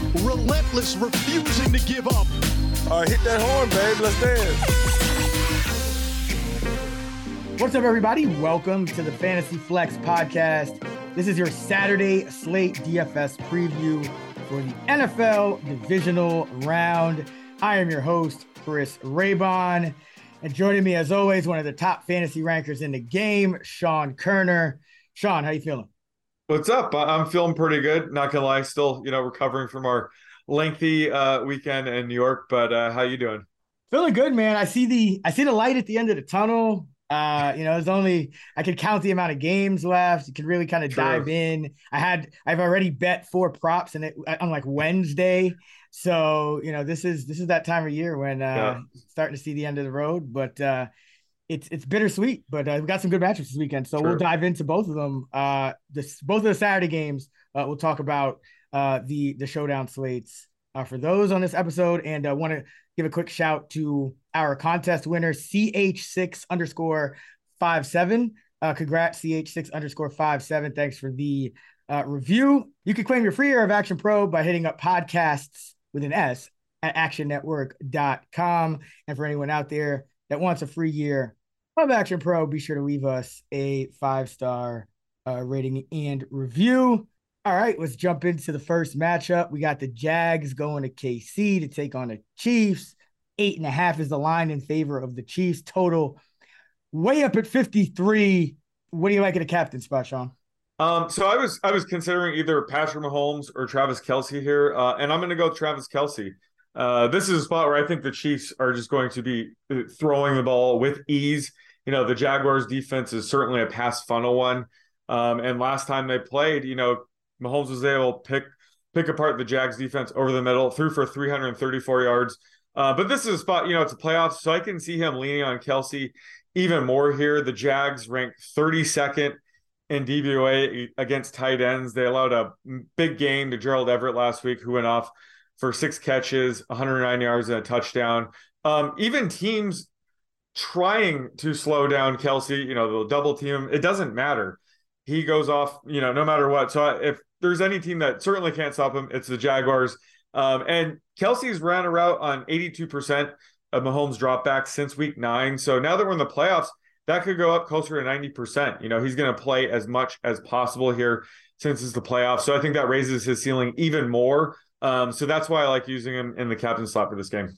Relentless, refusing to give up. All right, hit that horn, babe. Let's dance. What's up, everybody? Welcome to the Fantasy Flex podcast. This is your Saturday slate DFS preview for the NFL divisional round. I am your host, Chris Raybon. And joining me, as always, one of the top fantasy rankers in the game, Sean Koerner. Sean, how you feeling? What's up? I'm feeling pretty good. Not gonna lie, still you know recovering from our lengthy uh, weekend in New York. But uh, how you doing? Feeling good, man. I see the I see the light at the end of the tunnel. Uh, you know, there's only I could count the amount of games left. You can really kind of dive in. I had I've already bet four props and it on like Wednesday. So you know, this is this is that time of year when uh yeah. starting to see the end of the road. But uh it's it's bittersweet, but uh, we got some good matches this weekend, so we'll dive into both of them. Uh, this both of the Saturday games. Uh, we'll talk about uh the the showdown slates uh, for those on this episode, and I uh, want to give a quick shout to our contest winner ch6 underscore five seven. Uh, congrats ch6 underscore five seven. Thanks for the uh, review. You can claim your free year of Action Pro by hitting up podcasts with an S at actionnetwork.com. And for anyone out there that wants a free year of Action Pro, be sure to leave us a five star uh, rating and review. All right, let's jump into the first matchup. We got the Jags going to KC to take on the Chiefs. Eight and a half is the line in favor of the Chiefs. Total way up at 53. What do you like at a captain spot, Sean? Um, so I was I was considering either Patrick Mahomes or Travis Kelce here, uh, and I'm going to go Travis Kelce. Uh, this is a spot where I think the Chiefs are just going to be uh, throwing the ball with ease you know, the Jaguars defense is certainly a pass funnel one. Um, and last time they played, you know, Mahomes was able to pick pick apart the Jags defense over the middle, threw for 334 yards. Uh, but this is a spot, you know, it's a playoff, so I can see him leaning on Kelce even more here. The Jags ranked 32nd in DVOA against tight ends. They allowed a big gain to Gerald Everett last week, who went off for six catches, 109 yards, and a touchdown. Um, even teams trying to slow down Kelce, you know, they'll double team him. It doesn't matter. He goes off, you know, no matter what. So if there's any team that certainly can't stop him, it's the Jaguars. Um, and Kelce's ran a route on 82% of Mahomes dropbacks since week nine. So now that we're in the playoffs, that could go up closer to 90%. You know, he's going to play as much as possible here since it's the playoffs. So I think that raises his ceiling even more. Um, so that's why I like using him in the captain slot for this game.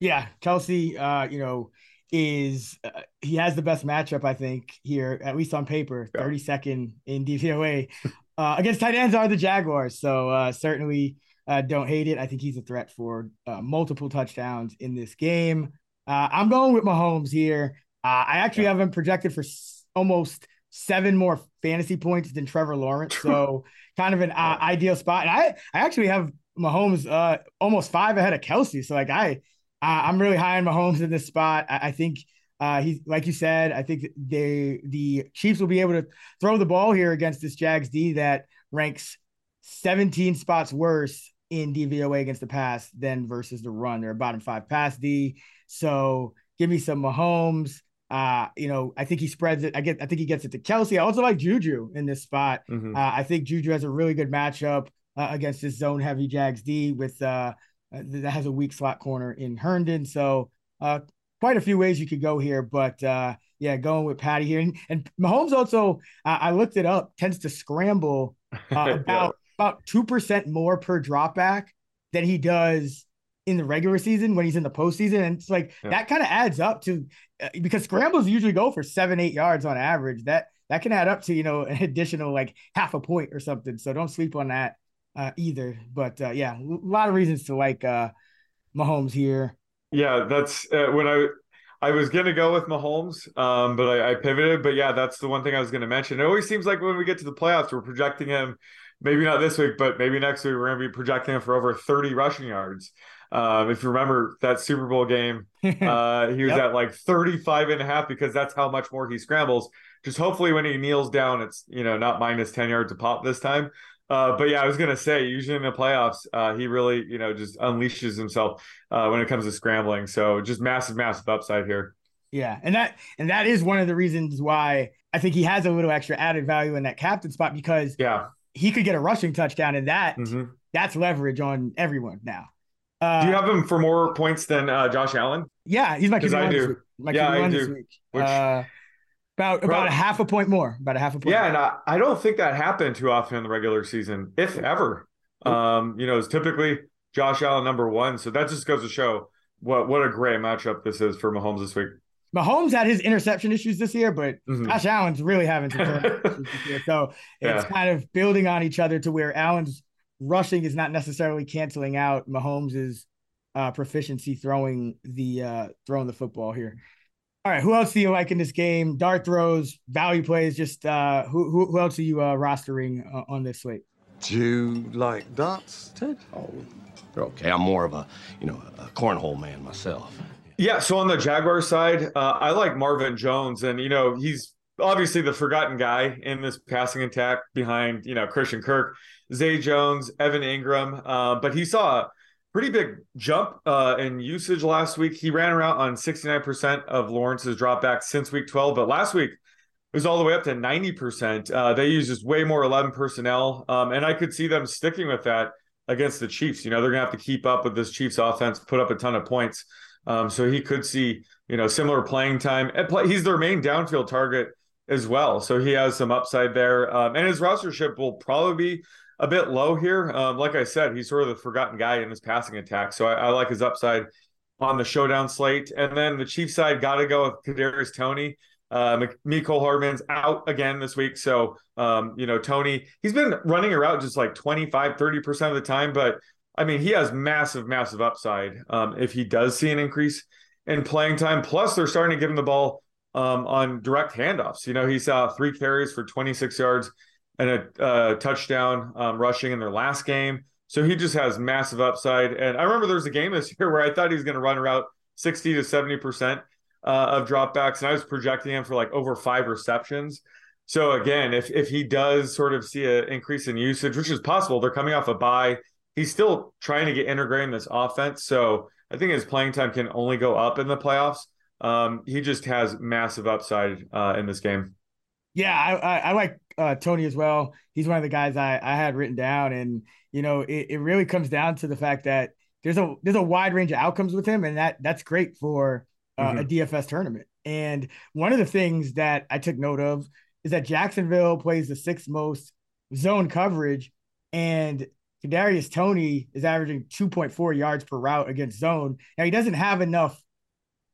Yeah, Kelce, uh, you know, is uh, he has the best matchup, I think, here, at least on paper, yeah. 32nd in DVOA. uh, against tight ends are the Jaguars. So uh, certainly uh, don't hate it. I think he's a threat for uh, multiple touchdowns in this game. Uh, I'm going with Mahomes here. I actually yeah. have him projected for s- almost seven more fantasy points than Trevor Lawrence. So kind of an ideal spot. And I, I actually have Mahomes uh, almost five ahead of Kelce. So like I uh, I'm really high on Mahomes in this spot. I, I think uh, he's like you said. I think they the Chiefs will be able to throw the ball here against this Jags D that ranks 17 spots worse in DVOA against the pass than versus the run. They're a bottom five pass D. So give me some Mahomes. Uh, you know, I think he spreads it. I get. I think he gets it to Kelce. I also like Juju in this spot. Mm-hmm. Uh, I think Juju has a really good matchup uh, against this zone heavy Jags D with uh, uh, that has a weak slot corner in Herndon. So uh, quite a few ways you could go here, but uh, yeah, going with Patty here. And, and Mahomes also, I looked it up, tends to scramble uh, about yeah. about two percent more per dropback than he does in the regular season when he's in the postseason. And it's like yeah. that kind of adds up to uh, because scrambles usually go for seven, eight yards on average. That that can add up to you know an additional like half a point or something. So don't sleep on that uh, either. But uh, yeah, a lot of reasons to like uh, Mahomes here. Yeah, that's uh, when I I was gonna go with Mahomes, um, but I, I, pivoted. But yeah, that's the one thing I was gonna mention. It always seems like when we get to the playoffs, we're projecting him maybe not this week, but maybe next week we're going to be projecting him for over 30 rushing yards. Um, if you remember that Super Bowl game, uh, he was Yep. at like 35 and a half because that's how much more he scrambles. Just hopefully when he kneels down, it's, you know, not minus 10 yards a pop this time. Uh, but yeah, I was going to say, usually in the playoffs, uh, he really, you know, just unleashes himself uh, when it comes to scrambling. So just massive, massive upside here. Yeah, and that and that is one of the reasons why I think he has a little extra added value in that captain spot because Yeah. he could get a rushing touchdown, and that Mhm. that's leverage on everyone now. Uh, Do you have him for more points than uh, Josh Allen? yeah, he's my QB I do. My Yeah, I do. week. Which- uh, about about a half a point more. About a half a point. Yeah, more. and I, I don't think that happened too often in the regular season, if ever. Um, you know, it's typically Josh Allen number one. So that just goes to show what what a great matchup this is for Mahomes this week. Mahomes had his interception issues this year, but Mhm. Josh Allen's really having some issues this year. So it's Yeah. kind of building on each other to where Allen's rushing is not necessarily canceling out Mahomes' uh, proficiency throwing the uh, throwing the football here. All right, who else do you like in this game? Dart throws, value plays. Just uh, who, who who else are you uh, rostering uh, on this slate? Do you like darts, Ted? Oh, they're okay. I'm more of a, you know, a cornhole man myself. Yeah, so on the Jaguar side, uh, I like Marvin Jones, and you know he's obviously the forgotten guy in this passing attack behind you know Christian Kirk, Zay Jones, Evan Engram, uh, but he saw a pretty big jump uh, in usage last week. He ran around on 69% of Lawrence's dropbacks since week 12, but last week it was all the way up to 90%. Uh, they use just way more 11 personnel, um, and I could see them sticking with that against the Chiefs. You know they're gonna have to keep up with this Chiefs offense, put up a ton of points. Um, so he could see, you know, similar playing time. Play, he's their main downfield target as well. So he has some upside there. Um, and his rostership will probably be a bit low here. Um, like I said, he's sort of the forgotten guy in this passing attack. So I, I like his upside on the showdown slate. And then the Chiefs side got to go with Kadarius Toney. Uh, Mecole Hardman's out again this week. So, um, you know, Toney, he's been running around just like 25, 30% of the time, but I mean, he has massive, massive upside um, if he does see an increase in playing time. Plus, they're starting to give him the ball um, on direct handoffs. You know, he saw three carries for 26 yards and a uh, touchdown um, rushing in their last game. So he just has massive upside. And I remember there was a game this year where I thought he was going to run around 60 to 70% uh, of dropbacks, and I was projecting him for like over five receptions. So again, if if he does sort of see an increase in usage, which is possible, they're coming off a bye he's still trying to get integrated in this offense. So I think his playing time can only go up in the playoffs. Um, he just has massive upside uh, in this game. Yeah, I, I, I like uh, Toney as well. He's one of the guys I, I had written down, and you know, it, it really comes down to the fact that there's a there's a wide range of outcomes with him, and that that's great for uh, Mm-hmm. a DFS tournament. And one of the things that I took note of is that Jacksonville plays the sixth most zone coverage, and Kadarius Toney is averaging 2.4 yards per route against zone. Now he doesn't have enough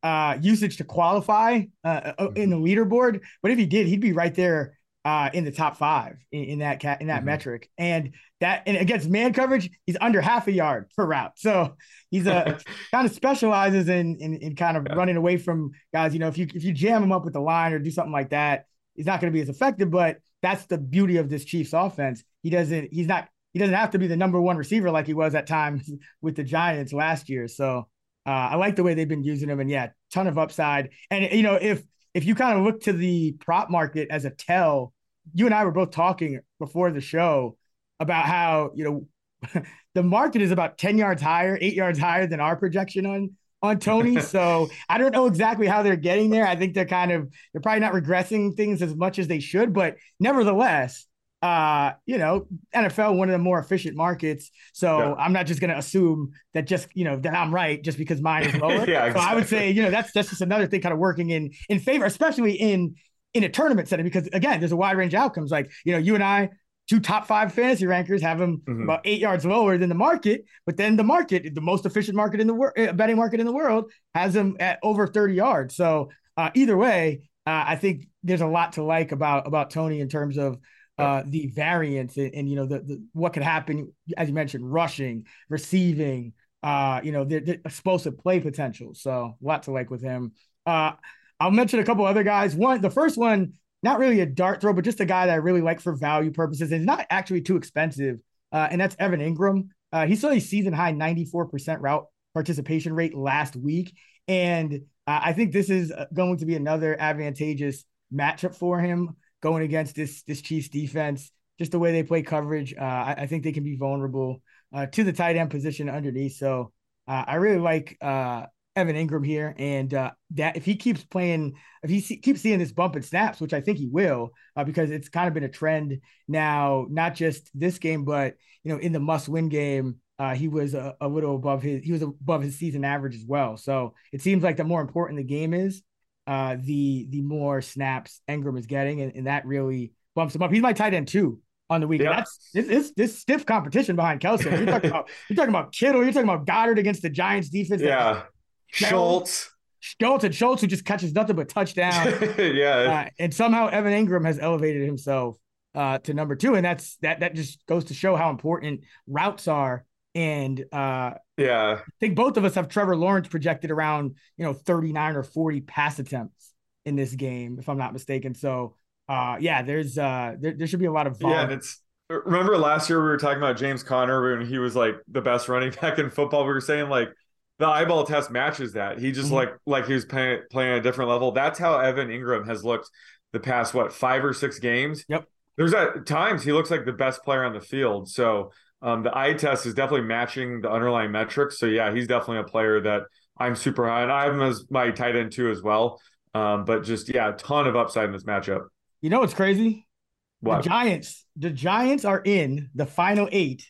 uh, usage to qualify uh, uh, in the leaderboard, but if he did, he'd be right there uh, in the top five in, in that cat in that Mhm. metric. And that and against man coverage, he's under half a yard per route. So he's a kind of specializes in, in in kind of Yeah. running away from guys. You know, if you if you jam him up with the line or do something like that, he's not going to be as effective. But that's the beauty of this Chiefs offense. He doesn't. He's not. He doesn't have to be the number one receiver like he was at times with the Giants last year. So uh, I like the way they've been using him, and yeah, ton of upside. And you know, if if you kind of look to the prop market as a tell, you and I were both talking before the show about how you know the market is about ten yards higher, eight yards higher than our projection on on Toney. so I don't know exactly how they're getting there. I think they're kind of they're probably not regressing things as much as they should, but nevertheless, uh, you know, NFL one of the more efficient markets. So Yeah. I'm not just going to assume that just you know that I'm right just because mine is lower. Yeah, So I would say you know that's that's just another thing kind of working in in favor, especially in in a tournament setting because again, there's a wide range of outcomes. Like you know, you and I. Two top five fantasy rankers have them Mhm. about eight yards lower than the market, but then the market, the most efficient market in the world, betting market in the world, has them at over 30 yards. So uh, either way, uh, I think there's a lot to like about about Toney in terms of uh, the variance and, and you know the, the what could happen as you mentioned, rushing, receiving, uh, you know, the, the explosive play potential. So a lot to like with him. Uh, I'll mention a couple other guys. One, the first one not really a dart throw, but just a guy that I really like for value purposes. And not actually too expensive. Uh, and that's Evan Engram Uh, he saw a season high 94% route participation rate last week. And uh, I think this is going to be another advantageous matchup for him going against this this Chiefs defense. Just the way they play coverage, uh, I, I, think they can be vulnerable uh, to the tight end position underneath. So uh, I really like uh, Evan Engram here, and uh, that if he keeps playing, if he see, keeps seeing this bump and snaps, which I think he will, uh, because it's kind of been a trend now, not just this game, but you know, in the must-win game, uh, he was a, a, little above his, he was above his season average as well. So it seems like the more important the game is, uh, the the more snaps Engram is getting, and, and that really bumps him up. He's my tight end too on the weekend. Yeah. That's this, this, this stiff competition behind Kelce. You're talking about you're talking about Kittle. You're talking about Goedert against the Giants defense. Yeah, Schultz. Schultz and Schultz who just catches nothing but touchdown. yeah, uh, and somehow Evan Engram has elevated himself uh, to number two, and that's that. That just goes to show how important routes are. And uh, yeah, I think both of us have Trevor Lawrence projected around you know 39 or 40 pass attempts in this game, if I'm not mistaken. So uh, yeah, there's uh, there, there should be a lot of volume. yeah, and it's remember last year we were talking about James Conner when he was like the best running back in football. We were saying like the eyeball test matches that. He just mm-hmm. like like he was playing playing at a different level. That's how Evan Engram has looked the past what five or six games. Yep. There's at times he looks like the best player on the field. So um, the eye test is definitely matching the underlying metrics. So yeah, he's definitely a player that I'm super high, and I have him as my tight end too as well. Um, but just yeah, a ton of upside in this matchup. You know what's crazy? What? The Giants. The Giants are in the final eight,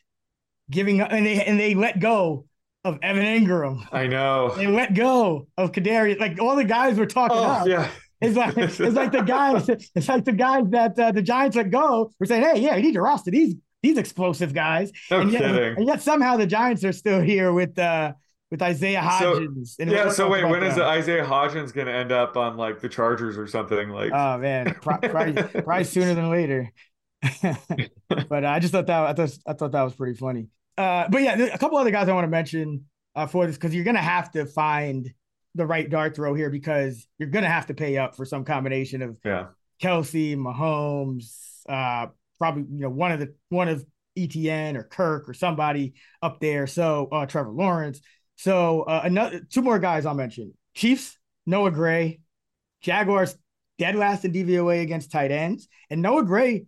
giving up, and they and they let go of Evan Engram. I know. They let go of Kadarius. Like all the guys were talking oh, up. Yeah. It's like it's like the guys. It's like the guys that uh, the Giants let go. We're saying, hey, yeah, you need to roster these these explosive guys. No and yet. And yet somehow the Giants are still here with uh with Isaiah Hodgins. So, yeah. So wait, when that. is Isaiah Hodgins going to end up on like the Chargers or something? Like, oh man, probably, probably sooner than later. but uh, I just thought that I thought I thought that was pretty funny. Uh, but yeah, a couple other guys I want to mention uh, for this because you're gonna have to find the right dart throw here because you're gonna have to pay up for some combination of yeah Kelce, Mahomes, uh, probably you know one of the one of ETN or Kirk or somebody up there. So uh, Trevor Lawrence. So uh, another two more guys I'll mention: Chiefs, Noah Gray, Jaguars, dead last in DVOA against tight ends, and Noah Gray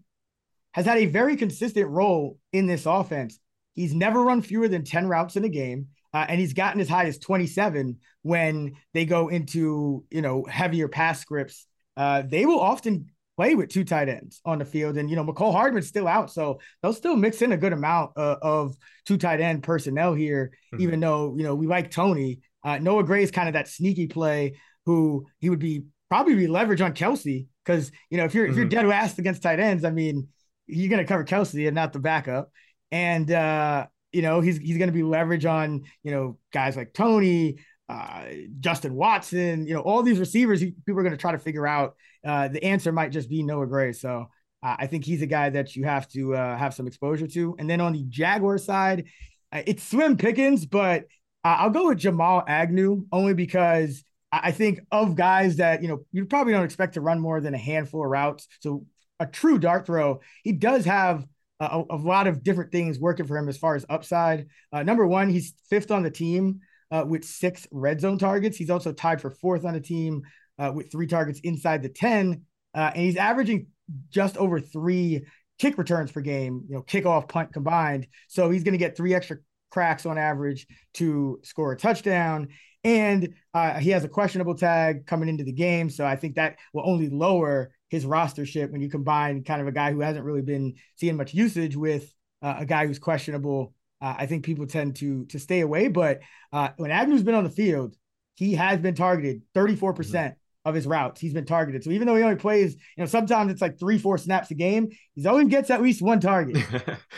has had a very consistent role in this offense. He's never run fewer than 10 routes in a game. Uh, and he's gotten as high as 27 when they go into, you know, heavier pass scripts. Uh, they will often play with two tight ends on the field. And, you know, Mecole Hardman's still out. So they'll still mix in a good amount uh, of two tight end personnel here, mm-hmm. even though, you know, we like Toney. Uh, Noah Gray is kind of that sneaky play who he would be probably be leverage on Kelce. Cause, you know, if you're, mm-hmm. if you're mm-hmm. dead last against tight ends, I mean, you're going to cover Kelce and not the backup. And, uh, you know, he's he's going to be leverage on you know guys like Toney, uh, Justin Watson, you know, all these receivers. People are going to try to figure out. Uh, the answer might just be Noah Gray. So uh, I think he's a guy that you have to uh, have some exposure to. And then on the Jaguar side, uh, it's slim pickings, but I'll go with Jamal Agnew only because I think of guys that you know you probably don't expect to run more than a handful of routes. So a true dart throw, he does have a, a, lot of different things working for him as far as upside. Uh, number one, he's fifth on the team uh, with six red zone targets. He's also tied for fourth on the team uh, with three targets inside the 10. Uh, and he's averaging just over three kick returns per game, you know, kickoff, punt combined. So he's going to get three extra cracks on average to score a touchdown. And uh, he has a questionable tag coming into the game. So I think that will only lower his rostership when you combine kind of a guy who hasn't really been seeing much usage with uh, a guy who's questionable. Uh, I think people tend to to stay away. But uh, when Agnew's been on the field, he has been targeted 34% mm-hmm. of his routes. He's been targeted. So even though he only plays, you know, sometimes it's like three, four snaps a game, he's always gets at least one target.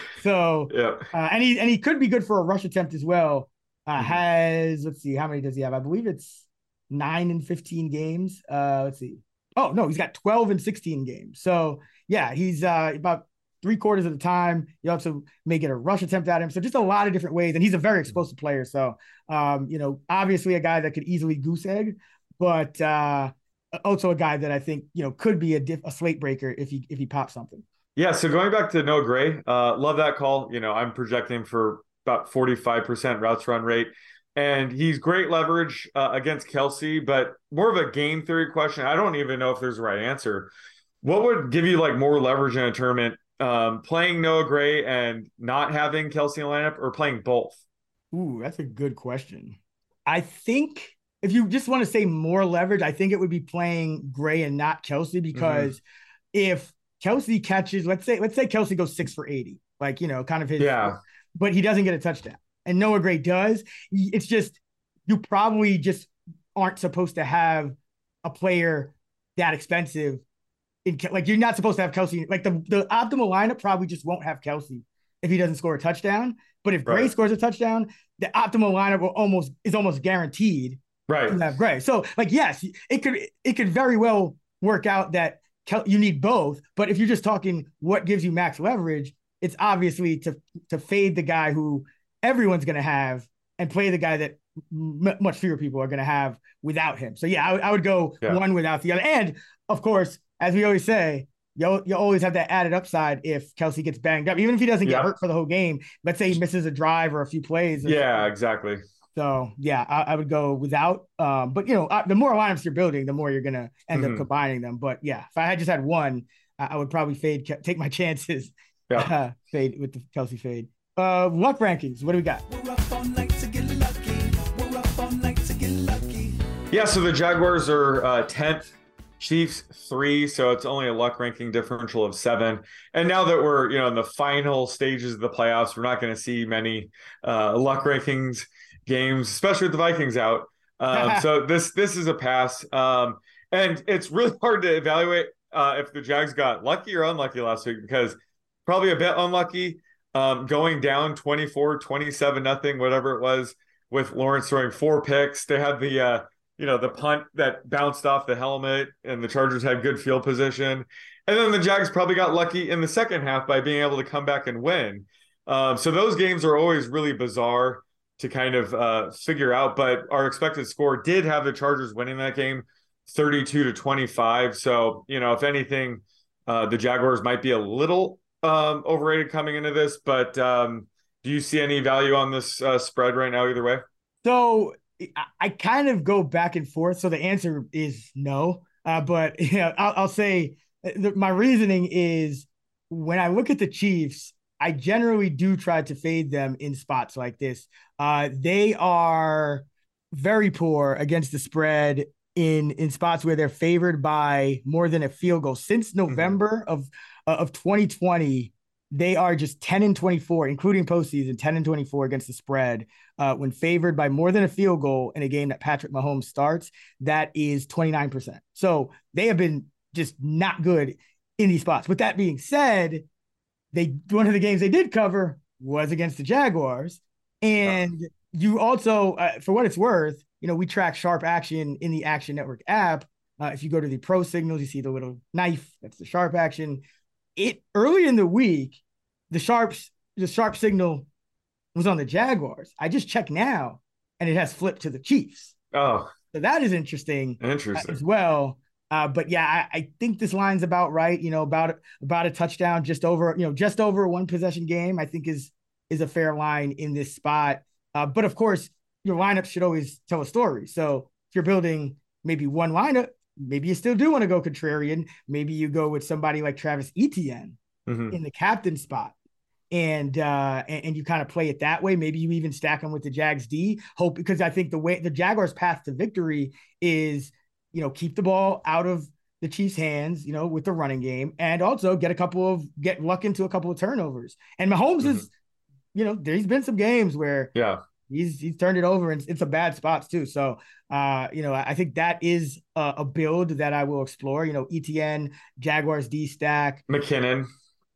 so yeah, uh, and he and he could be good for a rush attempt as well. Uh, mm-hmm. Has let's see, how many does he have? I believe it's nine and 15 games. Uh, let's see. Oh no, he's got 12 and 16 games. So yeah, he's uh, about three quarters of the time. You also may get a rush attempt at him. So just a lot of different ways. And he's a very explosive player. So um, you know, obviously a guy that could easily goose egg, but uh, also a guy that I think you know could be a, diff, a slate breaker if he if he pops something. Yeah, so going back to Noah Gray, uh, love that call. You know, I'm projecting for about 45% routes run rate. And he's great leverage uh, against Kelce, but more of a game theory question. I don't even know if there's a right answer. What would give you like more leverage in a tournament? Um, playing Noah Gray and not having Kelce in the lineup or playing both? Ooh, that's a good question. I think if you just want to say more leverage, I think it would be playing Gray and not Kelce because mm-hmm. if Kelce catches, let's say, let's say Kelce goes six for 80, like, you know, kind of his, yeah, but he doesn't get a touchdown and Noah Gray does. It's just, you probably just aren't supposed to have a player that expensive. In, like you're not supposed to have Kelce. Like the, the optimal lineup probably just won't have Kelce if he doesn't score a touchdown. But if Gray right. scores a touchdown, the optimal lineup will almost is almost guaranteed right to have Gray. So like yes, it could it could very well work out that you need both. But if you're just talking what gives you max leverage, it's obviously to to fade the guy who everyone's going to have and play the guy that m- much fewer people are going to have without him. So yeah, I, would go yeah. one without the other. And of course, as we always say, you you always have that added upside if Kelce gets banged up, even if he doesn't get hurt for the whole game. Let's say he misses a drive or a few plays. Yeah, something. exactly. So yeah, I, I, would go without. Um, but you know, uh, the more lineups you're building, the more you're gonna end mm-hmm. up combining them. But yeah, if I had just had one, I, I would probably fade, take my chances. Yeah. Uh, fade with the Kelce fade. Uh, luck rankings. What do we got? Yeah, so the Jaguars are uh, tenth, Chiefs three, so it's only a luck ranking differential of seven. And now that we're you know in the final stages of the playoffs, we're not going to see many uh, luck rankings games, especially with the Vikings out. Um, so this this is a pass, um, and it's really hard to evaluate uh, if the Jags got lucky or unlucky last week because probably a bit unlucky. Um, going down 24, 27, nothing, whatever it was, with Lawrence throwing four picks. They had the uh, you know, the punt that bounced off the helmet, and the Chargers had good field position. And then the Jags probably got lucky in the second half by being able to come back and win. Um, so those games are always really bizarre to kind of uh, figure out. But our expected score did have the Chargers winning that game 32 to 25. So, you know, if anything, uh, the Jaguars might be a little um, overrated coming into this. But um, do you see any value on this uh, spread right now, either way? So I kind of go back and forth. So the answer is no. Uh, but yeah, I'll, I'll say uh, my reasoning is when I look at the Chiefs, I generally do try to fade them in spots like this. Uh, they are very poor against the spread in in spots where they're favored by more than a field goal since mm-hmm. November mm-hmm. of uh, of 2020. They are just 10 and 24, including postseason, 10 and 24 against the spread. Uh, when favored by more than a field goal in a game that Patrick Mahomes starts, that is 29%. So they have been just not good in these spots. With that being said, they one of the games they did cover was against the Jaguars, and you also, uh, for what it's worth, you know we track sharp action in the Action Network app. Uh, if you go to the Pro Signals, you see the little knife. That's the sharp action. It early in the week, the sharps the sharp signal was on the Jaguars. I just checked now, and it has flipped to the Chiefs. Oh, so that is interesting. Interesting as well. Uh, but yeah, I, I, think this line's about right. You know, about about a touchdown, just over you know, just over one possession game. I think is is a fair line in this spot. Uh, but of course, your lineup should always tell a story. So if you're building maybe one lineup, maybe you still do want to go contrarian. Maybe you go with somebody like Travis Etienne mm-hmm. in the captain spot. And uh and, and you kind of play it that way. Maybe you even stack them with the Jags D. Hope because I think the way the Jaguars' path to victory is you know, keep the ball out of the Chiefs' hands, you know, with the running game, and also get a couple of get luck into a couple of turnovers. And Mahomes mm-hmm. is, you know, there's been some games where yeah he's he's turned it over and it's a bad spots too. So uh, you know, I think that is a, a, build that I will explore. You know, ETN, Jaguars D stack, McKinnon.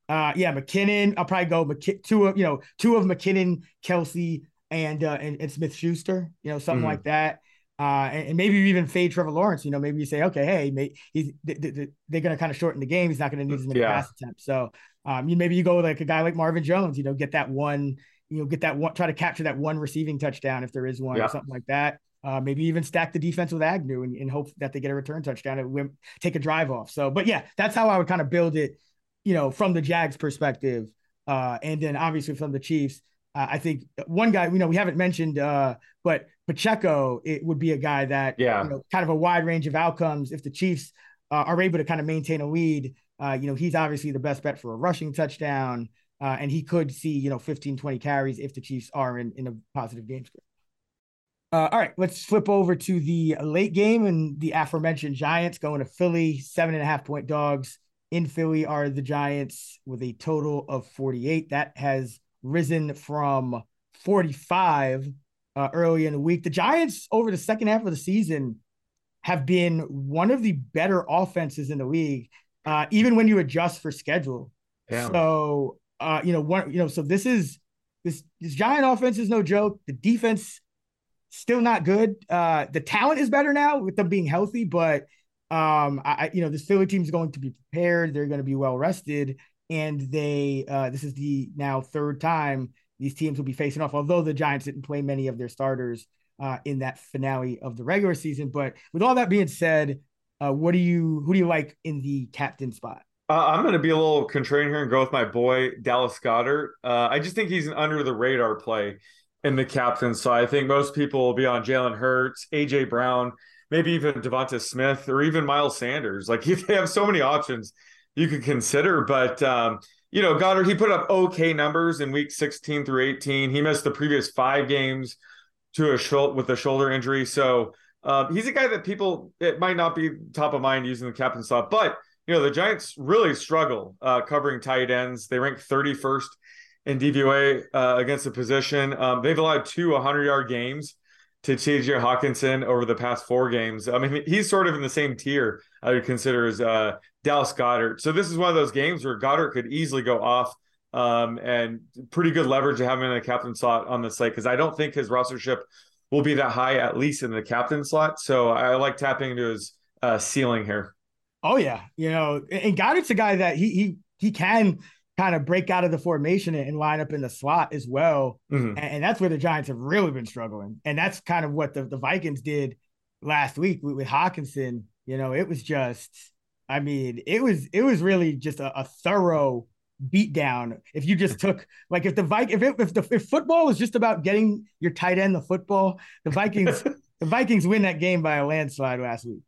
Uh, yeah, McKinnon. I'll probably go McK- two of you know two of McKinnon, Kelce, and uh, and, and Smith Schuster. You know, something mm-hmm. like that. Uh, and, and, maybe you even fade Trevor Lawrence. You know, maybe you say, okay, hey, may, he's they, they, going to kind of shorten the game. He's not going to need as many yeah. pass attempts. So, um, you maybe you go like a guy like Marvin Jones. You know, get that one. You know, get that one. Try to capture that one receiving touchdown if there is one yeah. or something like that. uh, maybe even stack the defense with Agnew and, and, hope that they get a return touchdown and take a drive off. So, but yeah, that's how I would kind of build it, you know, from the Jags perspective. Uh, and then obviously from the Chiefs, uh, I think one guy, you know, we haven't mentioned, uh, but Pacheco, it would be a guy that, yeah, you know, kind of a wide range of outcomes. If the Chiefs uh, are able to kind of maintain a lead, uh, you know, he's obviously the best bet for a rushing touchdown. Uh, and he could see, you know, 15, 20 carries if the Chiefs are in, in a positive game script. Uh, all right, let's flip over to the late game and the aforementioned Giants going to Philly, seven and a half point dogs. In Philly are the Giants with a total of 48. That has risen from 45 uh, early in the week. The Giants, over the second half of the season, have been one of the better offenses in the league, uh, even when you adjust for schedule. Damn. So, uh, you know, one, you know, so this is this this Giant offense is no joke. The defense still not good. Uh, the talent is better now with them being healthy, but um, I, you know, this Philly team is going to be prepared. They're going to be well rested, and they uh, this is the now third time these teams will be facing off. Although the Giants didn't play many of their starters uh, in that finale of the regular season, but with all that being said, uh, what do you who do you like in the captain spot? Uh, I'm going to be a little contrarian here and go with my boy Dallas Goedert. Uh, I just think he's an under the radar play in the captain. So I think most people will be on Jalen Hurts, AJ Brown, maybe even Devonta Smith, or even Miles Sanders. Like they have so many options you could consider. But um, you know, Goedert, he put up okay numbers in week 16 through 18. He missed the previous five games to a with a shoulder injury. So um, he's a guy that people it might not be top of mind using the captain slot, but you know the Giants really struggle uh, covering tight ends. They rank 31st in DVOA uh, against the position. Um, they've allowed two 100 yard games to TJ Hockenson over the past four games. I mean, he's sort of in the same tier I would consider as uh, Dallas Goedert. So this is one of those games where Goedert could easily go off um, and pretty good leverage to have him in a captain slot on the slate because I don't think his rostership will be that high, at least in the captain slot. So I like tapping into his uh, ceiling here. Oh yeah, you know, and Goedert's a guy that he he he can kind of break out of the formation and line up in the slot as well. Mm-hmm. And, and, that's where the Giants have really been struggling. And that's kind of what the, the Vikings did last week with, with Hockenson. You know, it was just, I mean, it was it was really just a, a thorough beat down. If you just took like if the Viking if it, if the if football was just about getting your tight end the football, the Vikings the Vikings win that game by a landslide last week.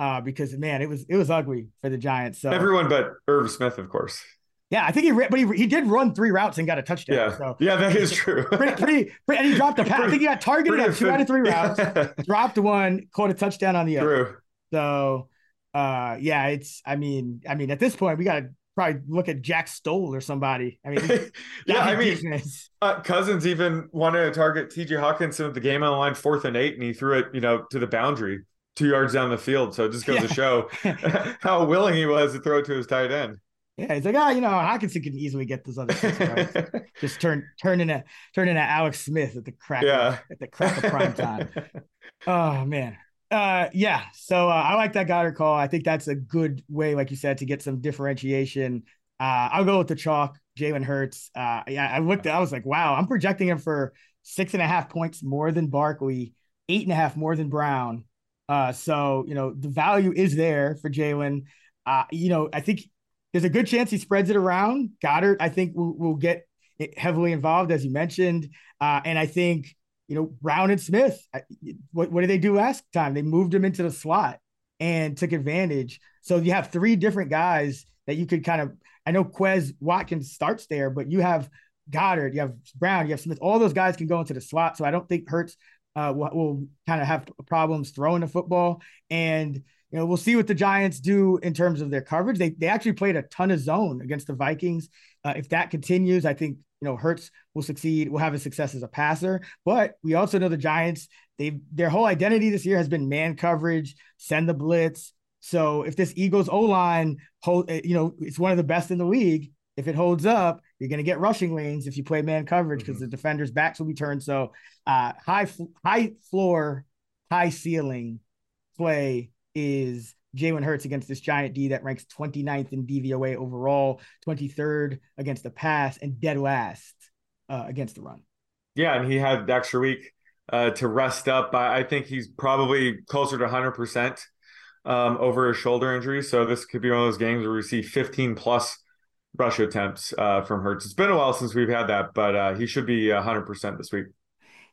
Uh, because man, it was it was ugly for the Giants. So everyone but Irv Smith, of course. Yeah, I think he, but he, he did run three routes and got a touchdown. Yeah, so yeah, that is true. pretty, pretty, pretty, and he dropped a pass. I think he got targeted on two out of three routes, dropped one, caught a touchdown on the other. True. So, uh, yeah, it's. I mean, I mean, at this point, we got to probably look at Jack Stoll or somebody. I mean, yeah, I mean, uh, Cousins even wanted to target T.J. Hockenson at the game on the line, fourth and eight, and he threw it, you know, to the boundary, two yards down the field. So it just goes yeah. to show how willing he was to throw to his tight end. Yeah, he's like, ah, oh, you know, Hockenson can easily get those other six yards. Just turn turn into turn into Alex Smith at the crack yeah. at the crack of prime time. oh man. Uh yeah. So uh, I like that Goedert call. I think that's a good way, like you said, to get some differentiation. Uh I'll go with the chalk, Jalen Hurts. Uh yeah, I looked I was like, wow, I'm projecting him for six and a half points more than Barkley, eight and a half more than Brown. Uh, so you know the value is there for Jalen. Uh, you know, I think there's a good chance he spreads it around. Goedert I think, will, will get heavily involved, as you mentioned. Uh, and I think, you know, Brown and Smith, what, what did they do last time? They moved him into the slot and took advantage. So you have three different guys that you could kind of, I know Quez Watkins starts there, but you have Goedert, you have Brown, you have Smith. All those guys can go into the slot. So I don't think Hurts uh, will, will kind of have problems throwing the football. And you know, we'll see what the Giants do in terms of their coverage. They they actually played a ton of zone against the Vikings. Uh, if that continues, I think you know Hurts will succeed. Will have a success as a passer. But we also know the Giants. They their whole identity this year has been man coverage, send the blitz. So if this Eagles O line hold, uh, you know, it's one of the best in the league. If it holds up, you're going to get rushing lanes if you play man coverage because mm-hmm. the defenders' backs will be turned. So uh, high high floor, high ceiling play is Jalen Hurts against this giant D that ranks 29th in DVOA overall, 23rd against the pass, and dead last uh, against the run. Yeah, and he had the extra week uh, to rest up. I, I think he's probably closer to 100% um, over his shoulder injury. So this could be one of those games where we see 15 plus rush attempts uh, from Hurts. It's been a while since we've had that, but uh, he should be 100% this week.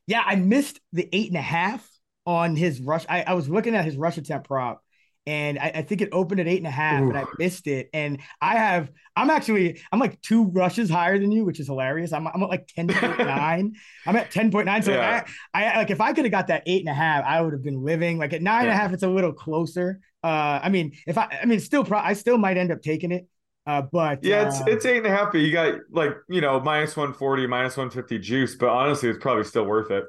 Yeah, I missed the eight and a half on his rush. I, I was looking at his rush attempt prop and I, I, think it opened at eight and a half, Ooh. and I missed it. And I have, I'm actually, I'm like two rushes higher than you, which is hilarious. I'm, I'm at like ten point nine. I'm at ten point nine. So yeah. I, I like if I could have got that eight and a half, I would have been living. Like at nine yeah. and a half, it's a little closer. Uh, I mean, if I, I mean, still, pro- I still might end up taking it. Uh, but yeah, uh, it's it's eight and a half, but you got like you know minus one forty, minus one fifty juice. But honestly, it's probably still worth it.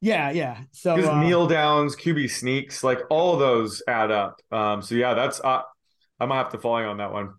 Yeah, yeah. So because uh, kneel downs, QB sneaks, like all of those add up. Um, so yeah, that's uh, I'm gonna have to follow you on that one.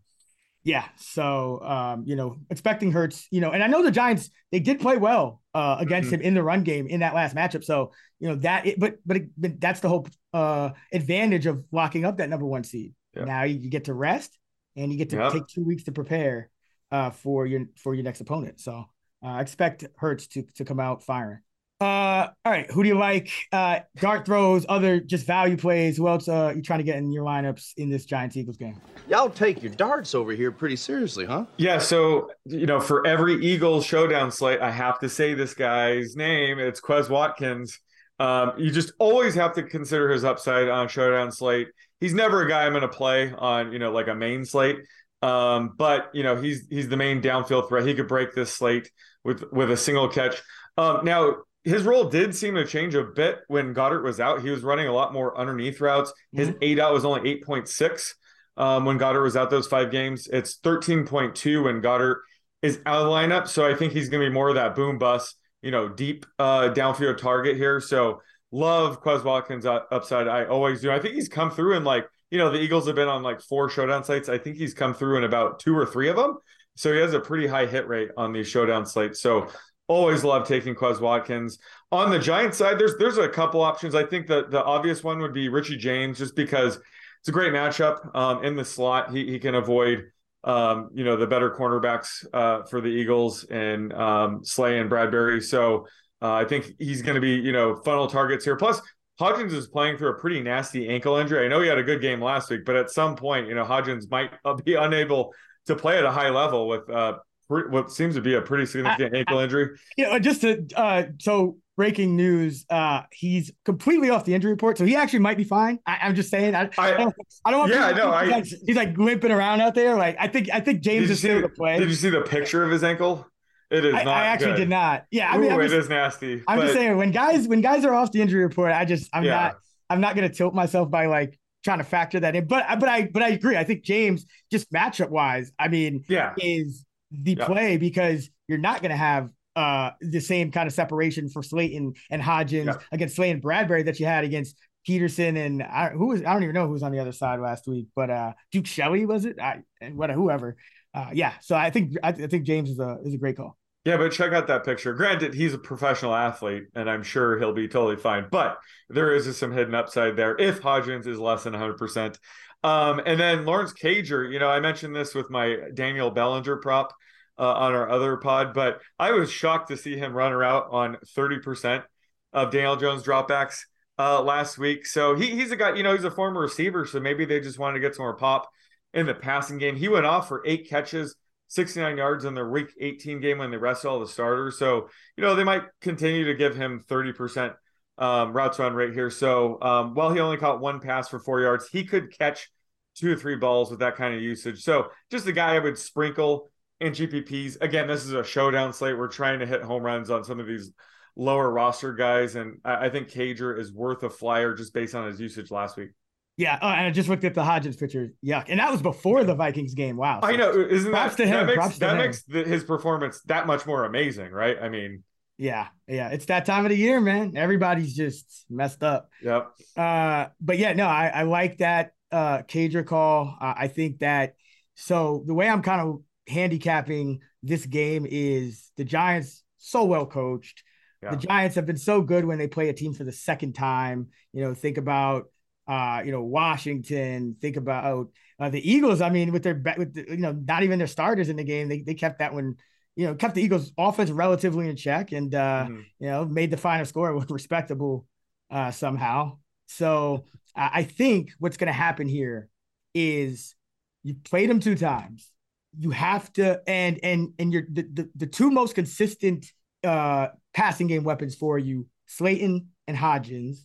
Yeah. So um, you know, expecting Hurts, you know, and I know the Giants they did play well uh against mm-hmm. him in the run game in that last matchup. So you know that, it, but but, it, but that's the whole uh advantage of locking up that number one seed. Yeah. Now you, get to rest and you get to yep. take two weeks to prepare uh for your for your next opponent. So uh, expect Hurts to to come out firing. Uh, all right. Who do you like? Uh, dart throws, other just value plays. Who else uh, you trying to get in your lineups in this Giants Eagles game? Y'all take your darts over here pretty seriously, huh? Yeah. So you know, for every Eagles showdown slate, I have to say this guy's name. It's Quez Watkins. Um, you just always have to consider his upside on showdown slate. He's never a guy I'm going to play on, you know, like a main slate. Um, but you know, he's he's the main downfield threat. He could break this slate with with a single catch. Um, now his role did seem to change a bit when Goedert was out. He was running a lot more underneath routes. His mm-hmm. aDOT was only 8.6 um, when Goedert was out those five games. It's 13.2 when Goedert is out of the lineup. So I think he's going to be more of that boom bust, you know, deep uh, downfield target here. So love Quez Watkins upside. I always do. I think he's come through in like, you know, the Eagles have been on like four showdown sites. I think he's come through in about two or three of them. So he has a pretty high hit rate on these showdown slates. So always love taking Quez Watkins. On the Giants side, there's there's a couple options. I think that the obvious one would be Richie James, just because it's a great matchup um, in the slot. He he can avoid um, you know the better cornerbacks uh, for the Eagles and um, Slay and Bradberry. So uh, I think he's going to be you know funnel targets here. Plus Hodgins is playing through a pretty nasty ankle injury. I know he had a good game last week, but at some point, you know, Hodgins might be unable to play at a high level with uh, what seems to be a pretty significant I, ankle injury. Yeah, you know, just to uh, so breaking news, uh, he's completely off the injury report, so he actually might be fine. I, am just saying. I, I, don't, I don't want. Yeah, no, he's, like, he's like limping around out there. Like I think I think James is still to play. Did you see the picture of his ankle? It is I, not. I actually good. did not. Yeah, I mean, Ooh, just, it is nasty. I'm but, just saying when guys when guys are off the injury report, I just I'm yeah. not I'm not gonna tilt myself by like trying to factor that in. But but I but I agree. I think James just matchup wise, I mean, yeah, is the yeah. play because you're not going to have uh, the same kind of separation for Slayton and Hodgins yeah. against Slayton Bradberry that you had against Peterson and I, who was I don't even know who was on the other side last week, but uh, Duke Shelley was it? I and what whoever. Uh, yeah, so I think I, I, think James is a is a great call. Yeah, but check out that picture. Granted, he's a professional athlete, and I'm sure he'll be totally fine. But there is some hidden upside there if Hodgins is less than 100. percent um, And then Lawrence Cager, you know, I mentioned this with my Daniel Bellinger prop uh, on our other pod, but I was shocked to see him run around on 30% of Daniel Jones dropbacks uh, last week. So he, he's a guy, you know, he's a former receiver, so maybe they just wanted to get some more pop in the passing game. He went off for eight catches, 69 yards in their week 18 game when they rested all the starters. So, you know, they might continue to give him 30% um, routes run rate here. So um, while he only caught one pass for four yards, he could catch two or three balls with that kind of usage. So just a guy I would sprinkle in GPPs. Again, this is a showdown slate. We're trying to hit home runs on some of these lower roster guys, and I, I think Cager is worth a flyer just based on his usage last week. Yeah, uh, and I just looked at the Hodgins picture. Yuck, and that was before the Vikings game. Wow, so I know. Isn't that to him, that makes, that makes the, his performance that much more amazing, right? I mean, yeah, yeah, it's that time of the year, man. Everybody's just messed up. Yep. Uh, but yeah, no, I, I like that uh Cager call. Uh, I think that so the way I'm kind of handicapping this game is the Giants so well coached. Yeah. The Giants have been so good when they play a team for the second time. You know, think about uh, you know, Washington, think about uh, the Eagles. I mean, with their with the, you know, not even their starters in the game, they they kept that one you know, kept the Eagles offense relatively in check and, uh, Mhm. you know, made the final score look respectable uh, somehow. So I I think what's going to happen here is you played them two times. You have to, and and and you're the the, the two most consistent uh, passing game weapons for you, Slayton and Hodgins,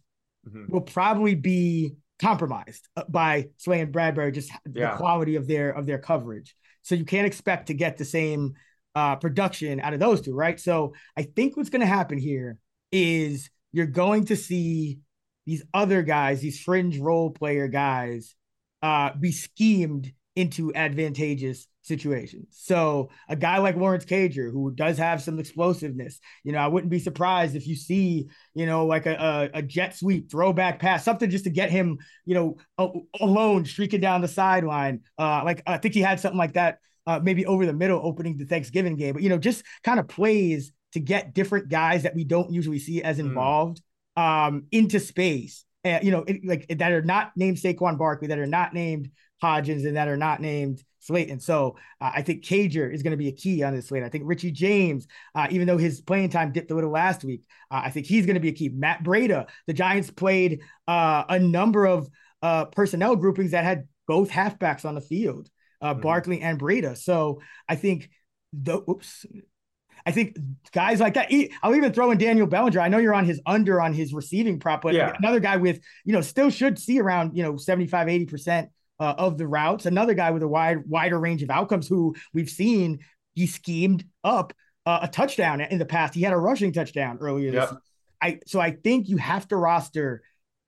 Mhm. will probably be compromised uh, by Slay and Bradberry, just Yeah. the quality of their of their coverage. So you can't expect to get the same uh, production out of those two, right? So I think what's going to happen here is you're going to see these other guys, these fringe role player guys, uh, be schemed into advantageous situations. So a guy like Lawrence Cager, who does have some explosiveness, you know, I wouldn't be surprised if you see, you know, like a, a, a jet sweep, throwback pass, something just to get him, you know, a- alone streaking down the sideline. Uh, like I think he had something like that, uh, maybe over the middle opening the Thanksgiving game, but you know, just kind of plays to get different guys that we don't usually see as involved um, into space. Uh, you know, it, like that are not named Saquon Barkley, that are not named Hodgins, and that are not named Slayton. So uh, I think Cager is going to be a key on this slate. I think Richie James, uh, even though his playing time dipped a little last week, uh, I think he's going to be a key. Matt Breida, the Giants played uh, a number of uh, personnel groupings that had both halfbacks on the field, uh, Barkley and Breida. So I think the oops. I think guys like that. I'll even throw in Daniel Bellinger. I know you're on his under on his receiving prop, but Yeah. another guy with, you know, still should see around, you know, 75, 80% uh, of the routes. Another guy with a wide, wider range of outcomes who we've seen he schemed up uh, a touchdown in the past. He had a rushing touchdown earlier this year. I so I think you have to roster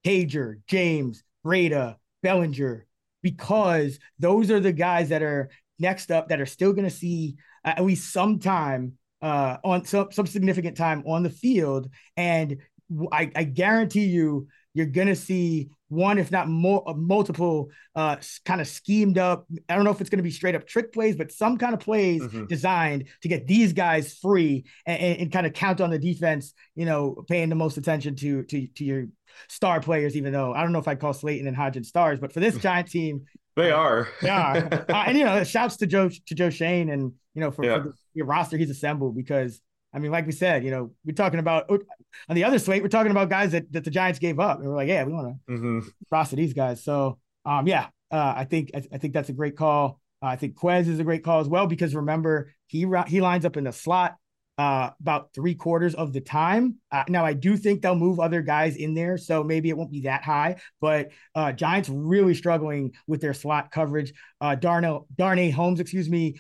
Cager, James, Breida, Bellinger, because those are the guys that are next up that are still going to see uh, at least some time uh, on some some significant time on the field, and I guarantee you you're going to see one, if not more, uh, multiple uh, kind of schemed up. I don't know if it's going to be straight up trick plays, but some kind of plays Mhm. designed to get these guys free and, and, and kind of count on the defense. You know, paying the most attention to to to your star players. Even though I don't know if I'd call Slayton and Hodgins stars, but for this Giant team, They are. they are. uh, and you know, shouts to Joe to Joe Schoen and you know for, Yeah. for the roster he's assembled because I mean, like we said, you know, we're talking about on the other slate, we're talking about guys that, that the Giants gave up, and we're like, yeah, we want to Mhm. roster these guys. So, um, yeah, uh, I think I, I think that's a great call. Uh, I think Quez is a great call as well because remember he he lines up in the slot uh, about three quarters of the time. Uh, now I do think they'll move other guys in there, so maybe it won't be that high. But uh, Giants really struggling with their slot coverage. Uh, Darnell Darnay Holmes, excuse me,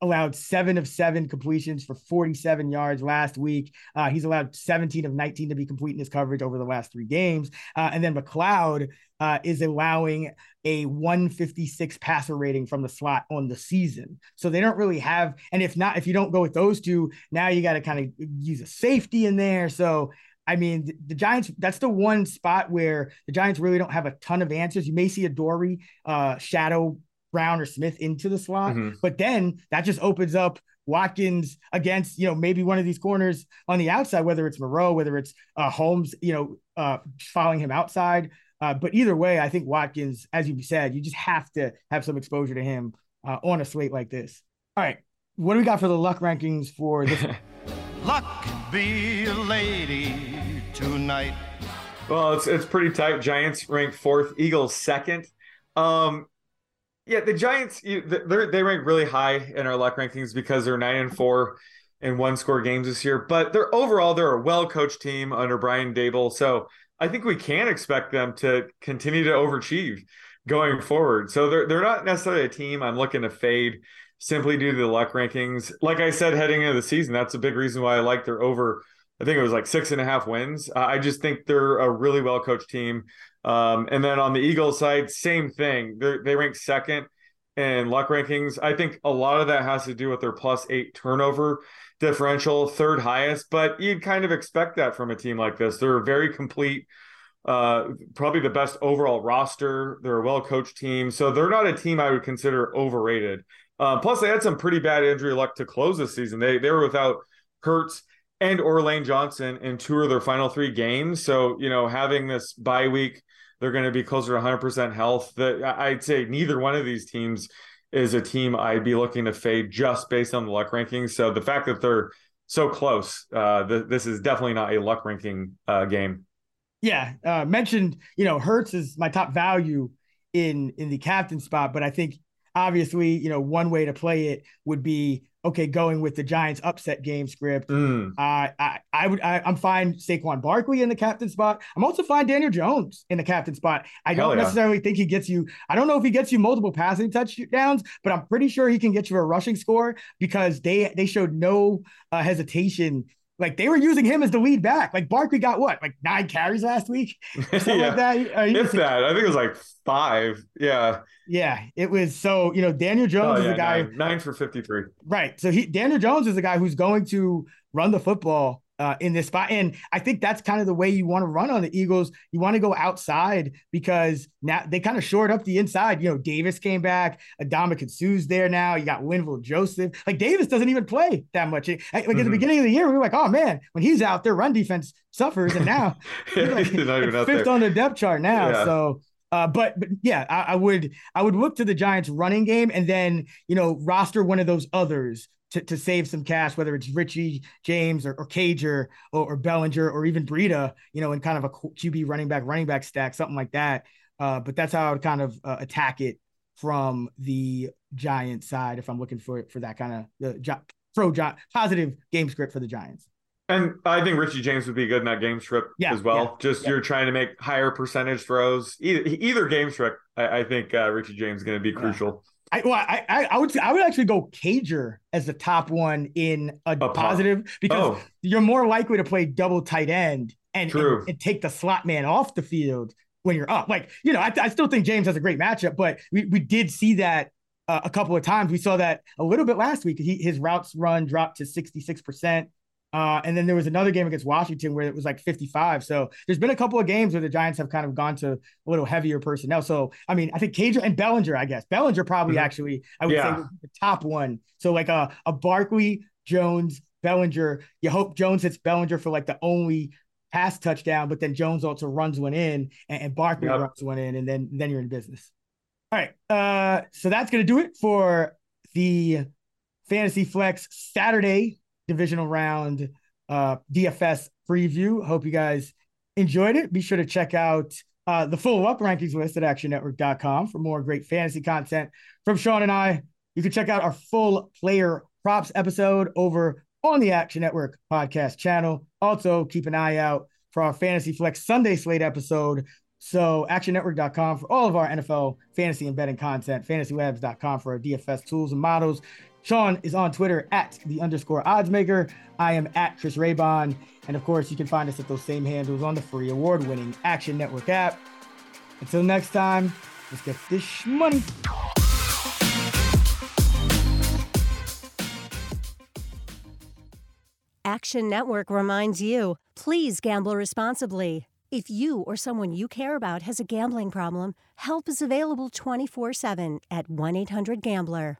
allowed seven of seven completions for 47 yards last week. Uh, he's allowed 17 of 19 to be complete in his coverage over the last three games. Uh, and then McLeod uh, is allowing a 156 passer rating from the slot on the season. So they don't really have, and if not, if you don't go with those two, now you got to kind of use a safety in there. So I mean, the, Giants, that's the one spot where the Giants really don't have a ton of answers. You may see Adoree' uh, shadow Brown or Smith into the slot, Mhm. but then that just opens up Watkins against, you know, maybe one of these corners on the outside, whether it's Moreau, whether it's uh, Holmes, you know, uh, following him outside. Uh, but either way, I think Watkins, as you said, you just have to have some exposure to him uh, on a slate like this. All right. What do we got for the luck rankings for this? Luck be a lady tonight. Well, it's it's pretty tight. Giants ranked fourth, Eagles second. Um, yeah, the Giants they they rank really high in our luck rankings because they're nine and four in one score games this year. But they're overall they're a well coached team under Brian Daboll, so I think we can expect them to continue to overachieve going forward. So they're they're not necessarily a team I'm looking to fade simply due to the luck rankings. Like I said, heading into the season, that's a big reason why I like their over. I think it was like six and a half wins. Uh, I just think they're a really well coached team. Um, and then on the Eagles side, same thing. They they rank second in luck rankings. I think a lot of that has to do with their plus eight turnover differential, third highest. But you'd kind of expect that from a team like this. They're very complete. Uh, probably the best overall roster. They're a well coached team, so they're not a team I would consider overrated. Uh, plus, they had some pretty bad injury luck to close this season. They they were without Hurts and or Lane Johnson in two of their final three games. So you know, having this bye week, they're going to be closer to 100 percent health. That I'd say neither one of these teams is a team I'd be looking to fade just based on the luck rankings. So the fact that they're so close, uh, th- this is definitely not a luck ranking uh, game. Yeah, uh, mentioned you know Hurts is my top value in in the captain spot, but I think obviously you know one way to play it would be okay, going with the Giants upset game script. Mm. Uh, I I would I, am fine Saquon Barkley in the captain spot. I'm also fine Daniel Jones in the captain spot. I Hell don't yeah. necessarily think he gets you. I don't know if he gets you multiple passing touchdowns, but I'm pretty sure he can get you a rushing score because they they showed no uh, hesitation. Like they were using him as the lead back. Like Barkley got what, like nine carries last week, something yeah. like that. Uh, If that, I think it was like five. Yeah. yeah, it was so. You know, Daniel Jones Oh, is yeah, a guy. nine, nine for 53. Right. So he Daniel Jones is the guy who's going to run the football uh, in this spot. And I think that's kind of the way you want to run on the Eagles. You want to go outside because now they kind of shored up the inside. You know, Davis came back, Ndamukong Suh's there now. You got Linval Joseph. Like Davis doesn't even play that much. Like at the Mhm. beginning of the year, we were like, oh man, when he's out, their run defense suffers. And now he's like, He's not even like out fifth there. on the depth chart now. Yeah. So uh, but but yeah, I, I would I would look to the Giants running game and then you know roster one of those others to, to save some cash, whether it's Richie James or, or Cager or, or Bellinger or even Breida, you know, in kind of a QB running back running back stack, something like that. Uh, but that's how I would kind of uh, attack it from the Giant side if I'm looking for for that kind of the pro Gi- positive game script for the Giants. And I think Richie James would be good in that game strip Yeah, as well. yeah, Just yeah. you're trying to make higher percentage throws. Either, either game strip, I, I think uh, Richie James is going to be crucial. I, well, I, I, I would I would actually go Cager as the top one in a, po- positive because Oh. you're more likely to play double tight end and, and, and take the slot man off the field when you're up. Like, you know, I, I still think James has a great matchup, but we, we did see that uh, a couple of times. We saw that a little bit last week. He, his routes run dropped to 66%. Uh, and then there was another game against Washington where it was like 55. So there's been a couple of games where the Giants have kind of gone to a little heavier personnel. So, I mean, I think Cager and Bellinger, I guess. Bellinger probably Mhm. actually, I would Yeah. say, the top one. So, like a, a Barkley, Jones, Bellinger. You hope Jones hits Bellinger for like the only pass touchdown, but then Jones also runs one in and, and Barkley Yep. runs one in, and then, then you're in business. All right. Uh, so that's going to do it for the Fantasy Flex Saturday divisional round uh, DFS preview. Hope you guys enjoyed it. Be sure to check out uh, the full up rankings list at actionnetwork.com for more great fantasy content from Sean and I. You can check out our full player props episode over on the Action Network podcast channel. Also, keep an eye out for our Fantasy Flex Sunday slate episode. So, actionnetwork.com for all of our NFL fantasy and betting content, fantasylabs.com for our DFS tools and models. Sean is on Twitter at the underscore oddsmaker. I am at Chris Raybon. And of course, you can find us at those same handles on the free award winning Action Network app. Until next time, let's get this money. Action Network reminds you please gamble responsibly. If you or someone you care about has a gambling problem, help is available 24 7 at 1 800 Gambler.